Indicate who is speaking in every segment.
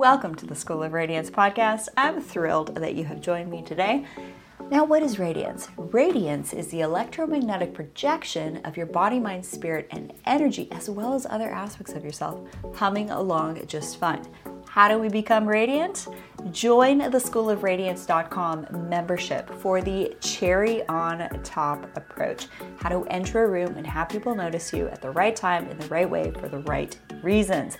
Speaker 1: Welcome to the School of Radiance podcast. I'm thrilled that you have joined me today. Now, what is radiance? Radiance is the electromagnetic projection of your body, mind, spirit, and energy, as well as other aspects of yourself, humming along just fine. How do we become radiant? Join the schoolofradiance.com membership for the cherry on top approach. How to enter a room and have people notice you at the right time, in the right way, for the right reasons.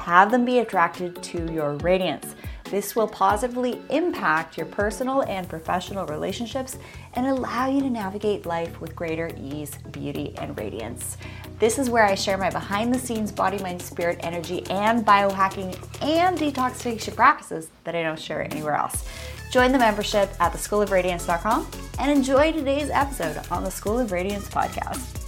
Speaker 1: Have them be attracted to your radiance. This will positively impact your personal and professional relationships and allow you to navigate life with greater ease, beauty, and radiance. This is where I share my behind the scenes body, mind, spirit, energy, and biohacking and detoxification practices that I don't share anywhere else. Join the membership at theschoolofradiance.com and enjoy today's episode on the School of Radiance podcast.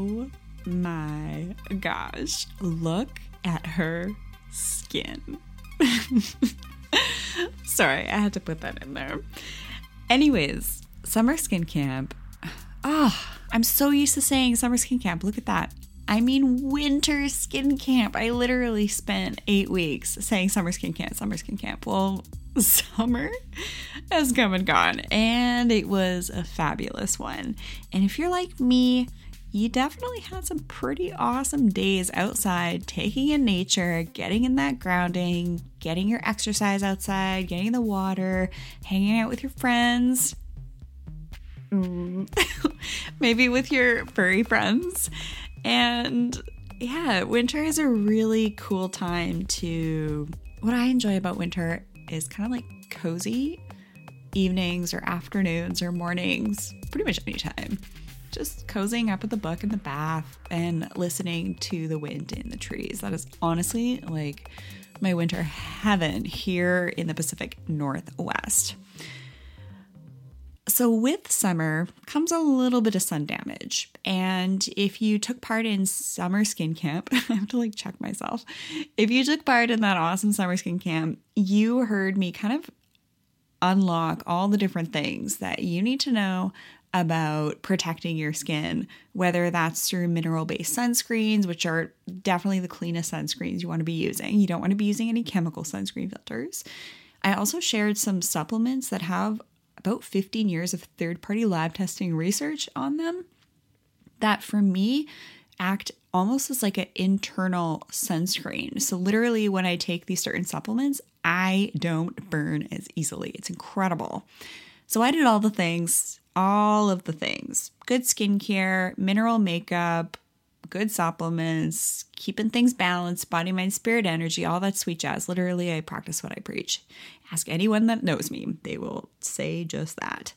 Speaker 2: Oh my gosh, look at her skin. Sorry, I had to put that in there. Anyways, summer skin camp. Ah, oh, I'm so used to saying summer skin camp. Look at that. I mean winter skin camp. I literally spent eight weeks saying summer skin camp, summer skin camp. Well, summer has come and gone, and it was a fabulous one. And if you're like me, you definitely had some pretty awesome days outside, taking in nature, getting in that grounding, getting your exercise outside, getting in the water, hanging out with your friends. Mm. Maybe with your furry friends. And yeah, winter is a really cool time to. What I enjoy about winter is kind of like cozy evenings or afternoons or mornings, pretty much anytime just cozying up with a book in the bath and listening to the wind in the trees. That is honestly like my winter heaven here in the Pacific Northwest. So, with summer comes a little bit of sun damage. And if you took part in summer skin camp, I have to like check myself. If you took part in that awesome summer skin camp, you heard me kind of unlock all the different things that you need to know about protecting your skin, whether that's through mineral based sunscreens, which are definitely the cleanest sunscreens you want to be using. You don't want to be using any chemical sunscreen filters. I also shared some supplements that have about 15 years of third party lab testing research on them that for me act almost as like an internal sunscreen. So, literally, when I take these certain supplements, I don't burn as easily. It's incredible. So, I did all the things all of the things good skincare, mineral makeup, good supplements, keeping things balanced, body, mind, spirit, energy, all that sweet jazz. Literally, I practice what I preach. Ask anyone that knows me, they will say just that,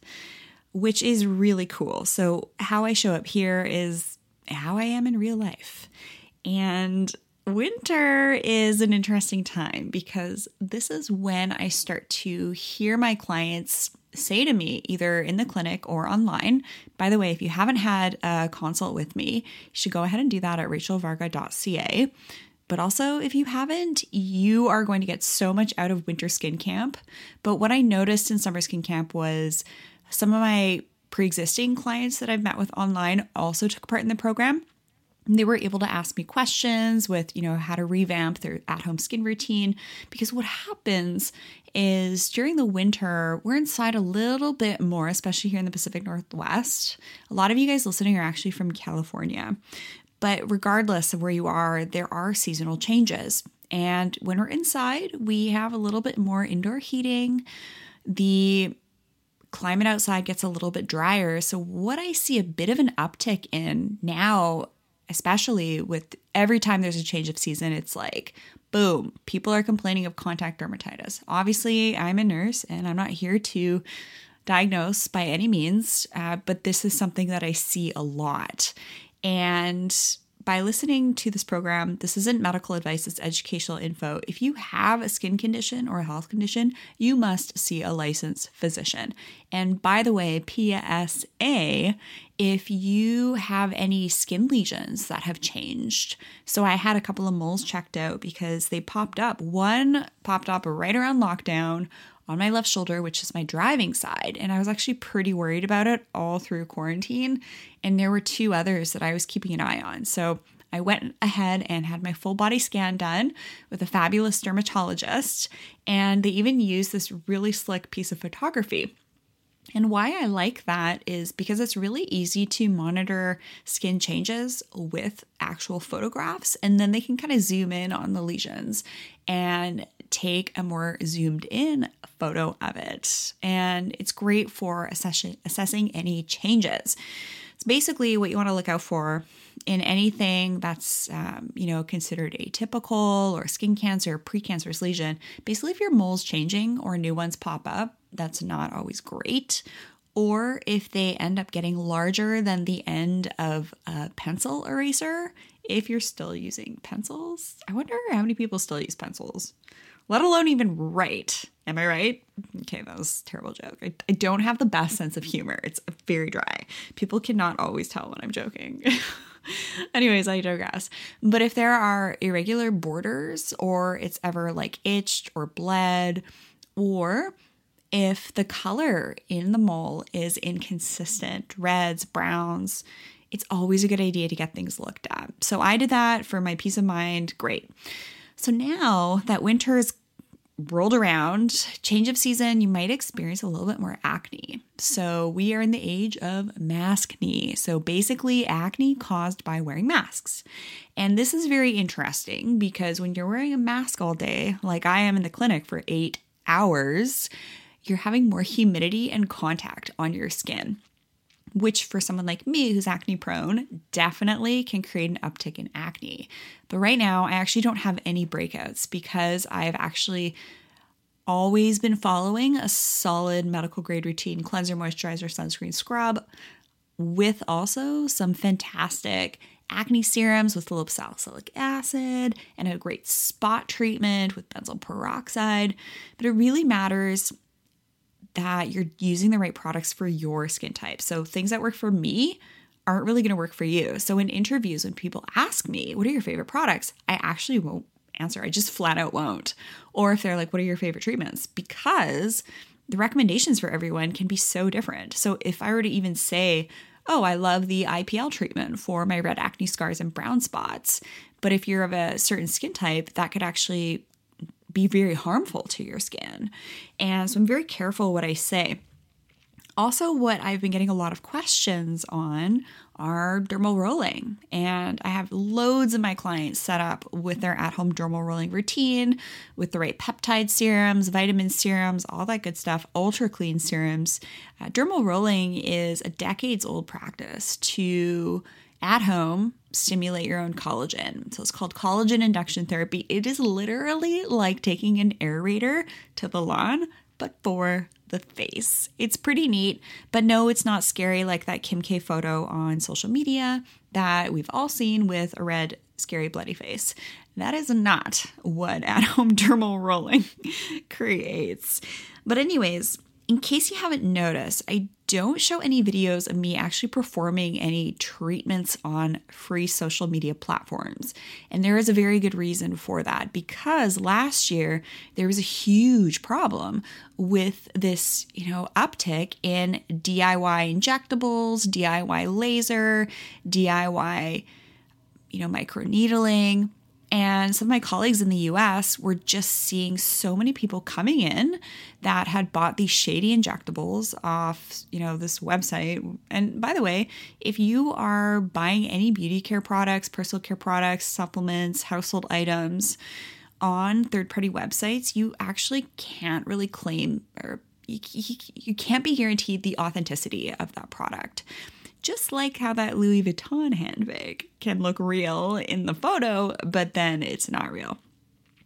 Speaker 2: which is really cool. So, how I show up here is how I am in real life. And winter is an interesting time because this is when I start to hear my clients say to me, either in the clinic or online. By the way, if you haven't had a consult with me, you should go ahead and do that at rachelvarga.ca. But also, if you haven't, you are going to get so much out of winter skin camp. But what I noticed in summer skin camp was some of my pre existing clients that I've met with online also took part in the program they were able to ask me questions with you know how to revamp their at-home skin routine. Because what happens is during the winter we're inside a little bit more especially here in the pacific northwest. A lot of you guys listening are actually from california. But regardless of where you are there are seasonal changes. And when we're inside we have a little bit more indoor heating. The climate outside gets a little bit drier. So, what I see a bit of an uptick in now especially with every time there's a change of season, it's like, boom, people are complaining of contact dermatitis. Obviously, I'm a nurse and I'm not here to diagnose by any means, uh, but this is something that I see a lot. And by listening to this program, this isn't medical advice, it's educational info. If you have a skin condition or a health condition, you must see a licensed physician. And by the way, PSA, if you have any skin lesions that have changed. So I had a couple of moles checked out because they popped up. One popped up right around lockdown on my left shoulder, which is my driving side. And I was actually pretty worried about it all through quarantine. And there were two others that I was keeping an eye on. So I went ahead and had my full body scan done with a fabulous dermatologist, and they even used this really slick piece of photography. And why I like that is because it's really easy to monitor skin changes with actual photographs, and then they can kind of zoom in on the lesions and take a more zoomed in photo of it. And it's great for assessing, assessing any changes. It's basically what you want to look out for in anything that's um, you know considered atypical or skin cancer, precancerous lesion. Basically, if your mole's changing or new ones pop up, that's not always great. Or if they end up getting larger than the end of a pencil eraser, if you're still using pencils. I wonder how many people still use pencils, let alone even write. Am I right? Okay, that was a terrible joke. I, I don't have the best sense of humor. It's very dry. People cannot always tell when I'm joking. Anyways, I digress. But if there are irregular borders or it's ever like itched or bled, or if the color in the mole is inconsistent, reds, browns, it's always a good idea to get things looked at. So I did that for my peace of mind. Great. So now that winter is rolled around, change of season, you might experience a little bit more acne. So, we are in the age of maskne. So, basically, acne caused by wearing masks. And this is very interesting because when you're wearing a mask all day, like I am in the clinic for eight hours, you're having more humidity and contact on your skin which for someone like me who's acne prone definitely can create an uptick in acne. But right now, I actually don't have any breakouts because I've actually always been following a solid medical grade routine cleanser, moisturizer, sunscreen, scrub with also some fantastic acne serums with little salicylic acid and a great spot treatment with benzoyl peroxide. But it really matters that you're using the right products for your skin type. So things that work for me aren't really going to work for you. So in interviews, when people ask me, what are your favorite products? I actually won't answer. I just flat out won't. Or if they're like, what are your favorite treatments? Because the recommendations for everyone can be so different. So if I were to even say, oh, I love the IPL treatment for my red acne scars and brown spots. But if you're of a certain skin type, that could actually be very harmful to your skin. And so I'm very careful what I say. Also, what I've been getting a lot of questions on are dermal rolling. And I have loads of my clients set up with their at home dermal rolling routine with the right peptide serums, vitamin serums, all that good stuff, ultra clean serums. Uh, dermal rolling is a decades old practice to at home stimulate your own collagen. So it's called collagen induction therapy. It is literally like taking an aerator to the lawn, but for the face. It's pretty neat, but no, it's not scary like that Kim K photo on social media that we've all seen with a red, scary, bloody face. That is not what at home dermal rolling creates. But, anyways, in case you haven't noticed, I don't show any videos of me actually performing any treatments on free social media platforms. And there is a very good reason for that because last year there was a huge problem with this, you know, uptick in DIY injectables, DIY laser, DIY, you know, microneedling and some of my colleagues in the US were just seeing so many people coming in that had bought these shady injectables off, you know, this website. And by the way, if you are buying any beauty care products, personal care products, supplements, household items on third party websites, you actually can't really claim or you, you, you can't be guaranteed the authenticity of that product just like how that Louis Vuitton handbag can look real in the photo, but then it's not real.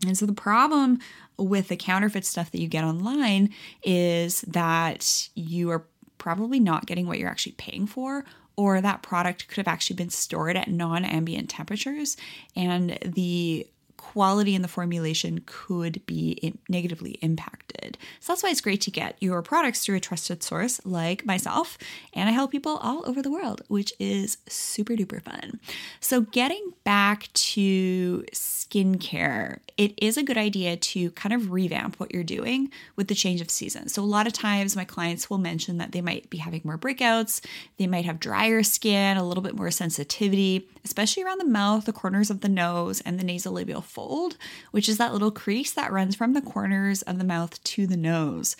Speaker 2: And so the problem with the counterfeit stuff that you get online is that you are probably not getting what you're actually paying for, or that product could have actually been stored at non ambient temperatures, and the quality in the formulation could be negatively impacted. So that's why it's great to get your products through a trusted source like myself. And I help people all over the world, which is super duper fun. So, getting back to skincare, it is a good idea to kind of revamp what you're doing with the change of season. So, a lot of times my clients will mention that they might be having more breakouts, they might have drier skin, a little bit more sensitivity, especially around the mouth, the corners of the nose, and the nasolabial fold, which is that little crease that runs from the corners of the mouth to the nose.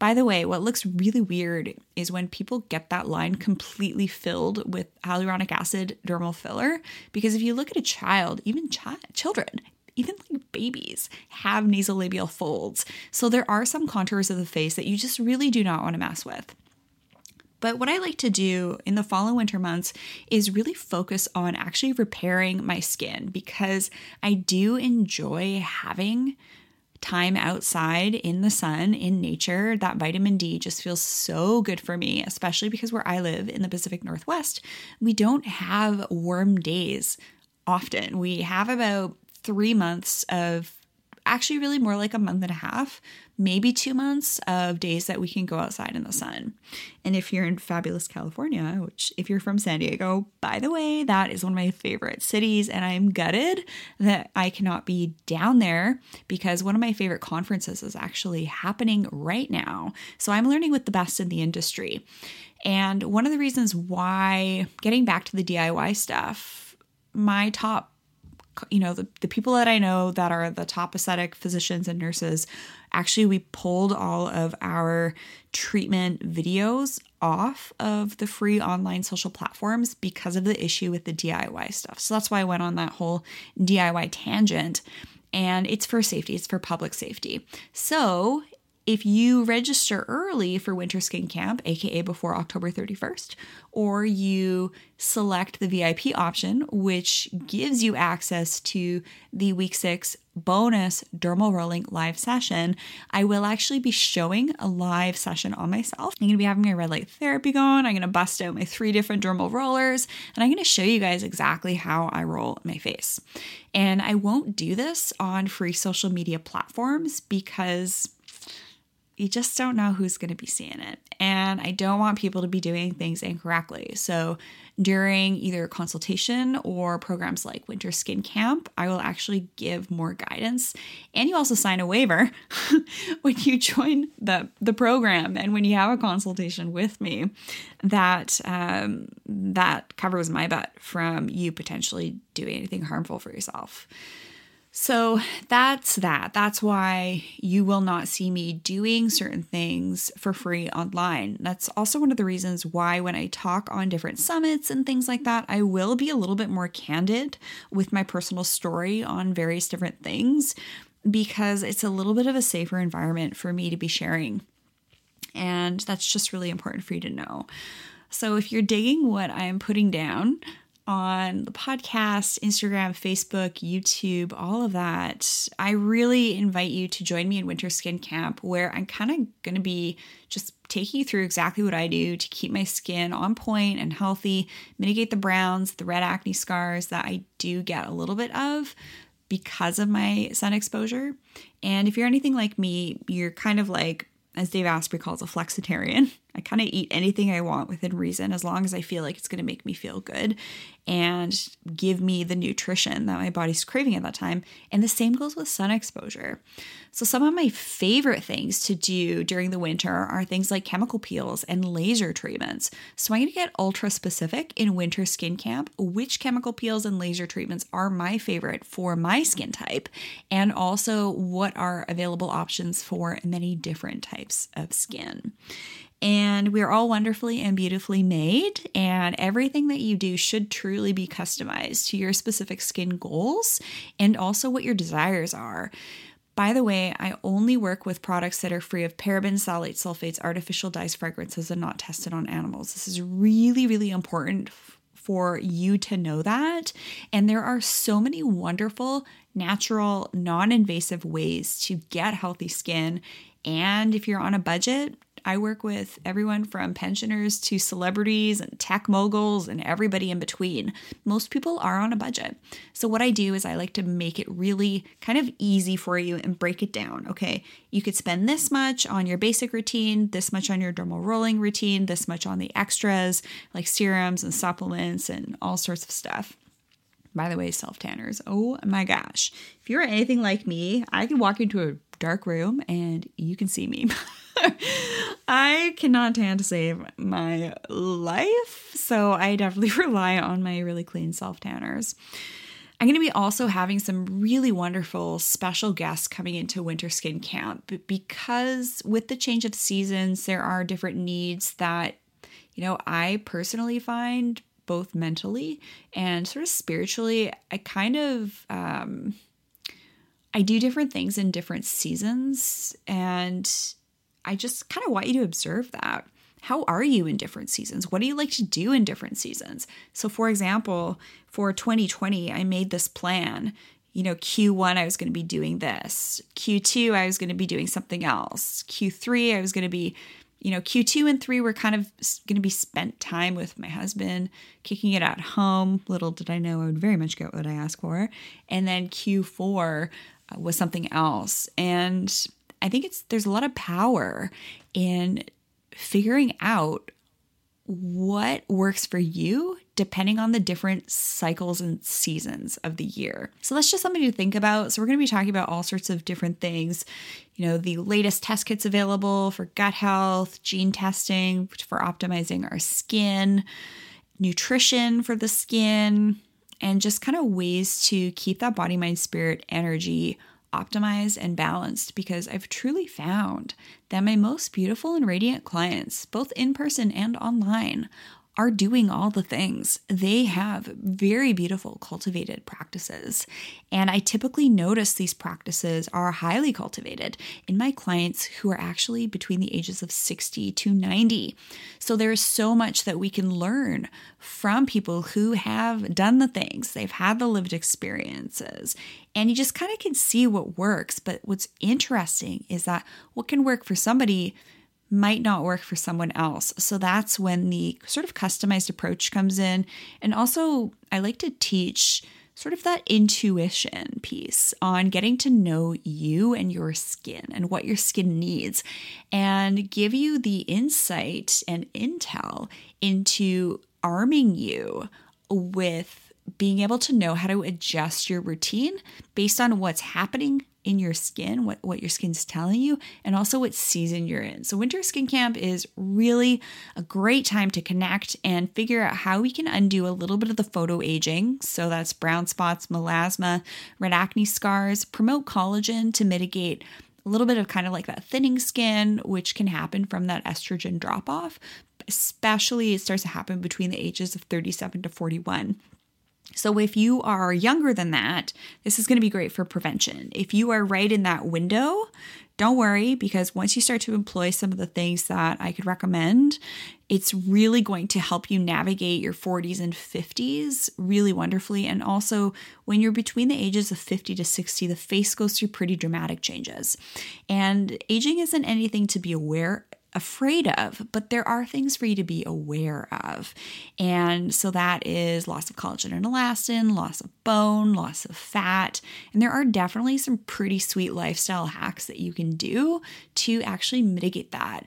Speaker 2: By the way, what looks really weird is when people get that line completely filled with hyaluronic acid dermal filler. Because if you look at a child, even chi- children, even like babies have nasolabial folds. So there are some contours of the face that you just really do not want to mess with. But what I like to do in the fall and winter months is really focus on actually repairing my skin because I do enjoy having time outside in the sun, in nature. That vitamin D just feels so good for me, especially because where I live in the Pacific Northwest, we don't have warm days often. We have about three months of actually really more like a month and a half, maybe two months of days that we can go outside in the sun. And if you're in fabulous California, which if you're from San Diego, by the way, that is one of my favorite cities. And I'm gutted that I cannot be down there because one of my favorite conferences is actually happening right now. So I'm learning with the best in the industry. And one of the reasons why, getting back to the DIY stuff, my top you know, the, the people that I know that are the top aesthetic physicians and nurses, actually, we pulled all of our treatment videos off of the free online social platforms because of the issue with the DIY stuff. So that's why I went on that whole DIY tangent. And it's for safety, it's for public safety. So if you register early for Winter Skin Camp, aka before October 31st, or you select the VIP option, which gives you access to the week six bonus dermal rolling live session, I will actually be showing a live session on myself. I'm gonna be having my red light therapy going. I'm gonna bust out my three different dermal rollers, and I'm gonna show you guys exactly how I roll my face. And I won't do this on free social media platforms because you just don't know who's going to be seeing it. And I don't want people to be doing things incorrectly. So during either consultation or programs like Winter Skin Camp, I will actually give more guidance. And you also sign a waiver when you join the, the program and when you have a consultation with me that um, that covers my butt from you potentially doing anything harmful for yourself. So that's that. That's why you will not see me doing certain things for free online. That's also one of the reasons why, when I talk on different summits and things like that, I will be a little bit more candid with my personal story on various different things because it's a little bit of a safer environment for me to be sharing. And that's just really important for you to know. So, if you're digging what I'm putting down, on the podcast, Instagram, Facebook, YouTube, all of that, I really invite you to join me in Winter Skin Camp, where I'm kind of going to be just taking you through exactly what I do to keep my skin on point and healthy, mitigate the browns, the red acne scars that I do get a little bit of because of my sun exposure. And if you're anything like me, you're kind of like as Dave Asprey calls a flexitarian. I kind of eat anything I want within reason as long as I feel like it's going to make me feel good and give me the nutrition that my body's craving at that time. And the same goes with sun exposure. So, some of my favorite things to do during the winter are things like chemical peels and laser treatments. So, I'm going to get ultra specific in winter skin camp which chemical peels and laser treatments are my favorite for my skin type, and also what are available options for many different types of skin. And we're all wonderfully and beautifully made, and everything that you do should truly be customized to your specific skin goals and also what your desires are. By the way, I only work with products that are free of parabens, phthalates, sulfates, artificial dyes, fragrances, and not tested on animals. This is really, really important for you to know that. And there are so many wonderful, natural, non invasive ways to get healthy skin and if you're on a budget, I work with everyone from pensioners to celebrities and tech moguls and everybody in between. Most people are on a budget. So, what I do is I like to make it really kind of easy for you and break it down. Okay, you could spend this much on your basic routine, this much on your dermal rolling routine, this much on the extras like serums and supplements and all sorts of stuff. By the way, self tanners, oh my gosh. If you're anything like me, I can walk into a dark room and you can see me. I cannot tan to save my life, so I definitely rely on my really clean self tanners. I'm going to be also having some really wonderful special guests coming into winter skin camp because with the change of seasons, there are different needs that, you know, I personally find both mentally and sort of spiritually. I kind of, um, I do different things in different seasons, and I just kind of want you to observe that. How are you in different seasons? What do you like to do in different seasons? So, for example, for 2020, I made this plan. You know, Q1, I was going to be doing this. Q2, I was going to be doing something else. Q3, I was going to be, you know, Q2 and 3 were kind of going to be spent time with my husband, kicking it at home. Little did I know I would very much get what I asked for. And then Q4, uh, was something else. And I think it's there's a lot of power in figuring out what works for you depending on the different cycles and seasons of the year. So that's just something to think about. So we're going to be talking about all sorts of different things. You know, the latest test kits available for gut health, gene testing for optimizing our skin, nutrition for the skin, and just kind of ways to keep that body, mind, spirit energy optimized and balanced because I've truly found that my most beautiful and radiant clients, both in person and online, are doing all the things. They have very beautiful cultivated practices. And I typically notice these practices are highly cultivated in my clients who are actually between the ages of 60 to 90. So there's so much that we can learn from people who have done the things, they've had the lived experiences, and you just kind of can see what works. But what's interesting is that what can work for somebody might not work for someone else. So that's when the sort of customized approach comes in. And also, I like to teach sort of that intuition piece on getting to know you and your skin and what your skin needs and give you the insight and intel into arming you with being able to know how to adjust your routine based on what's happening in your skin, what, what your skin's telling you, and also what season you're in. So, Winter Skin Camp is really a great time to connect and figure out how we can undo a little bit of the photo aging. So, that's brown spots, melasma, red acne scars, promote collagen to mitigate a little bit of kind of like that thinning skin, which can happen from that estrogen drop off. Especially, it starts to happen between the ages of 37 to 41. So, if you are younger than that, this is going to be great for prevention. If you are right in that window, don't worry because once you start to employ some of the things that I could recommend, it's really going to help you navigate your 40s and 50s really wonderfully. And also, when you're between the ages of 50 to 60, the face goes through pretty dramatic changes. And aging isn't anything to be aware afraid of, but there are things for you to be aware of. And so that is loss of collagen and elastin, loss of bone, loss of fat. And there are definitely some pretty sweet lifestyle hacks that you can do to actually mitigate that.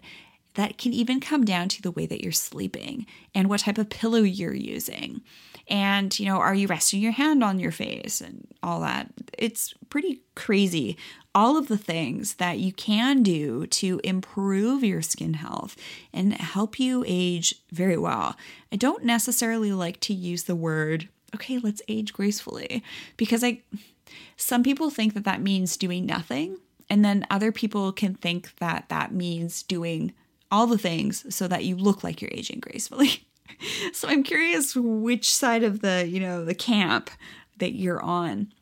Speaker 2: That can even come down to the way that you're sleeping and what type of pillow you're using. And, you know, are you resting your hand on your face and all that? It's pretty crazy all of the things that you can do to improve your skin health and help you age very well. I don't necessarily like to use the word, okay, let's age gracefully, because I some people think that that means doing nothing, and then other people can think that that means doing all the things so that you look like you're aging gracefully. so I'm curious which side of the, you know, the camp that you're on.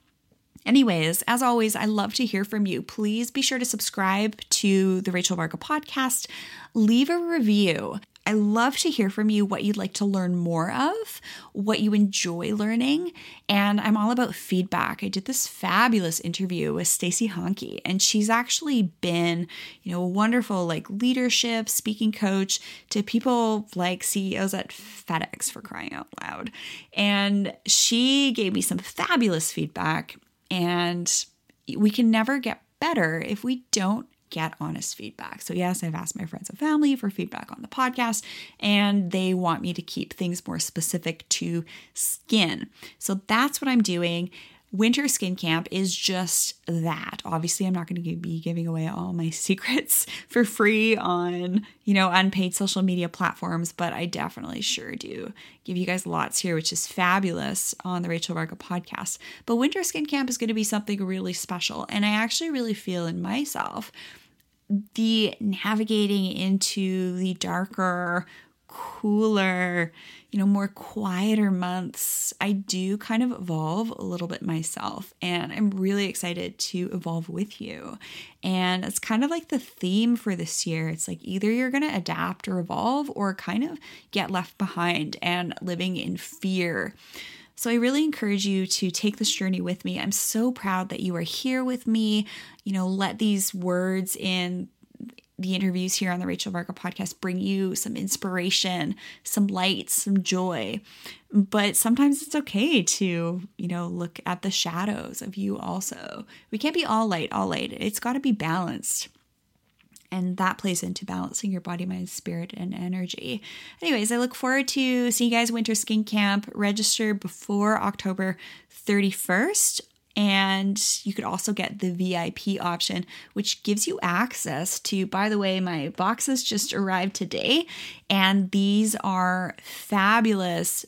Speaker 2: Anyways, as always, I love to hear from you. Please be sure to subscribe to the Rachel Varga podcast. Leave a review. I love to hear from you what you'd like to learn more of, what you enjoy learning, and I'm all about feedback. I did this fabulous interview with Stacey Hanke, and she's actually been, you know, a wonderful like leadership speaking coach to people like CEOs at FedEx for crying out loud. And she gave me some fabulous feedback, and we can never get better if we don't get honest feedback. So, yes, I've asked my friends and family for feedback on the podcast, and they want me to keep things more specific to skin. So, that's what I'm doing. Winter Skin Camp is just that. Obviously, I'm not going to be giving away all my secrets for free on, you know, unpaid social media platforms, but I definitely sure do give you guys lots here, which is fabulous on the Rachel Varga podcast. But Winter Skin Camp is going to be something really special. And I actually really feel in myself the navigating into the darker, cooler, you know, more quieter months, I do kind of evolve a little bit myself. And I'm really excited to evolve with you. And it's kind of like the theme for this year. It's like either you're going to adapt or evolve or kind of get left behind and living in fear. So I really encourage you to take this journey with me. I'm so proud that you are here with me. You know, let these words in the interviews here on the Rachel Varga podcast bring you some inspiration, some light, some joy. But sometimes it's okay to, you know, look at the shadows of you also. We can't be all light, all light. It's got to be balanced and that plays into balancing your body, mind, spirit, and energy. Anyways, I look forward to seeing you guys winter skin camp. Register before October 31st. And you could also get the VIP option, which gives you access to, by the way, my boxes just arrived today. And these are fabulous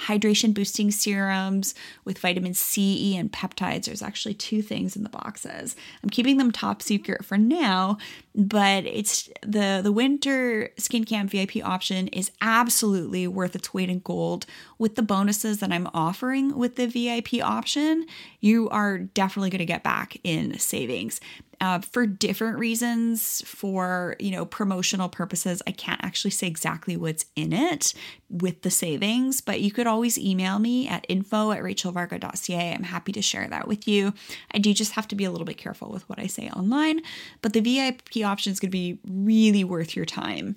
Speaker 2: hydration boosting serums with vitamin C, E, and peptides. There's actually two things in the boxes. I'm keeping them top secret for now, but it's the the winter skin camp VIP option is absolutely worth its weight in gold. With the bonuses that I'm offering with the VIP option, you are definitely going to get back in savings uh, for different reasons for you know promotional purposes i can't actually say exactly what's in it with the savings but you could always email me at info at rachelvarga.ca i'm happy to share that with you. I do just have to be a little bit careful with what i say online but the vip option is going to be really worth your time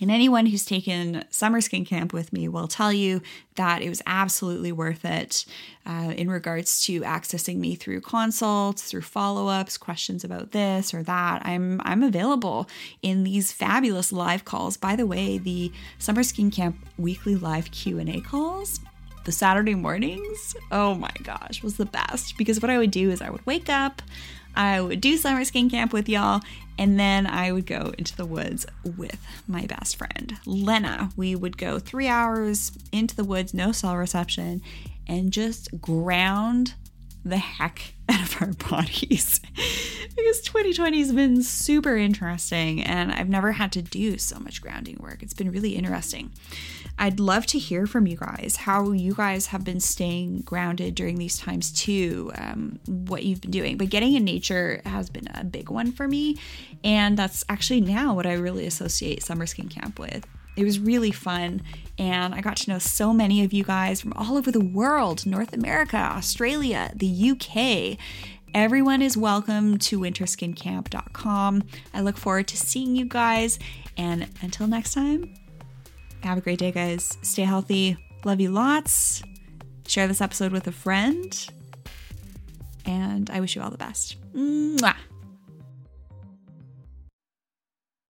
Speaker 2: and anyone who's taken summer skin camp with me will tell you that it was absolutely worth it uh, in regards to accessing me through consults, through follow-ups, questions about this or that. I'm I'm available in these fabulous live calls. By the way, the summer skin camp weekly live Q&A calls the Saturday mornings, oh my gosh, was the best because what I would do is I would wake up, I would do summer skin camp with y'all, and then I would go into the woods with my best friend, Lena. We would go three hours into the woods, no cell reception, and just ground the heck out of our bodies because 2020 has been super interesting and I've never had to do so much grounding work. It's been really interesting. I'd love to hear from you guys how you guys have been staying grounded during these times too, um, what you've been doing. But getting in nature has been a big one for me. And that's actually now what I really associate summer skin camp with. It was really fun, and I got to know so many of you guys from all over the world North America, Australia, the UK. Everyone is welcome to winterskincamp.com. I look forward to seeing you guys, and until next time, have a great day, guys. Stay healthy. Love you lots. Share this episode with a friend, and I wish you all the best. Mwah.